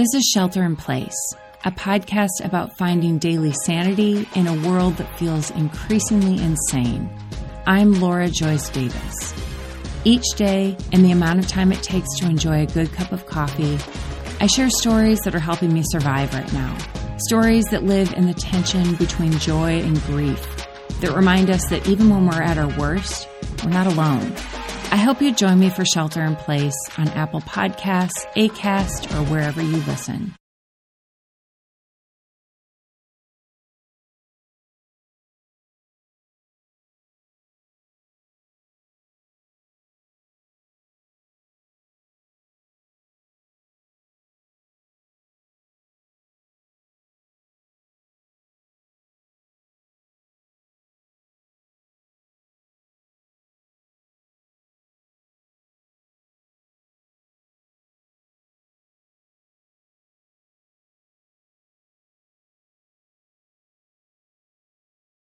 This is Shelter in Place, a podcast about finding daily sanity in a world that feels increasingly insane. I'm Laura Joyce Davis. Each day, in the amount of time it takes to enjoy a good cup of coffee, I share stories that are helping me survive right now. Stories that live in the tension between joy and grief, that remind us that even when we're at our worst, we're not alone. I hope you join me for Shelter in Place on Apple Podcasts, Acast, or wherever you listen.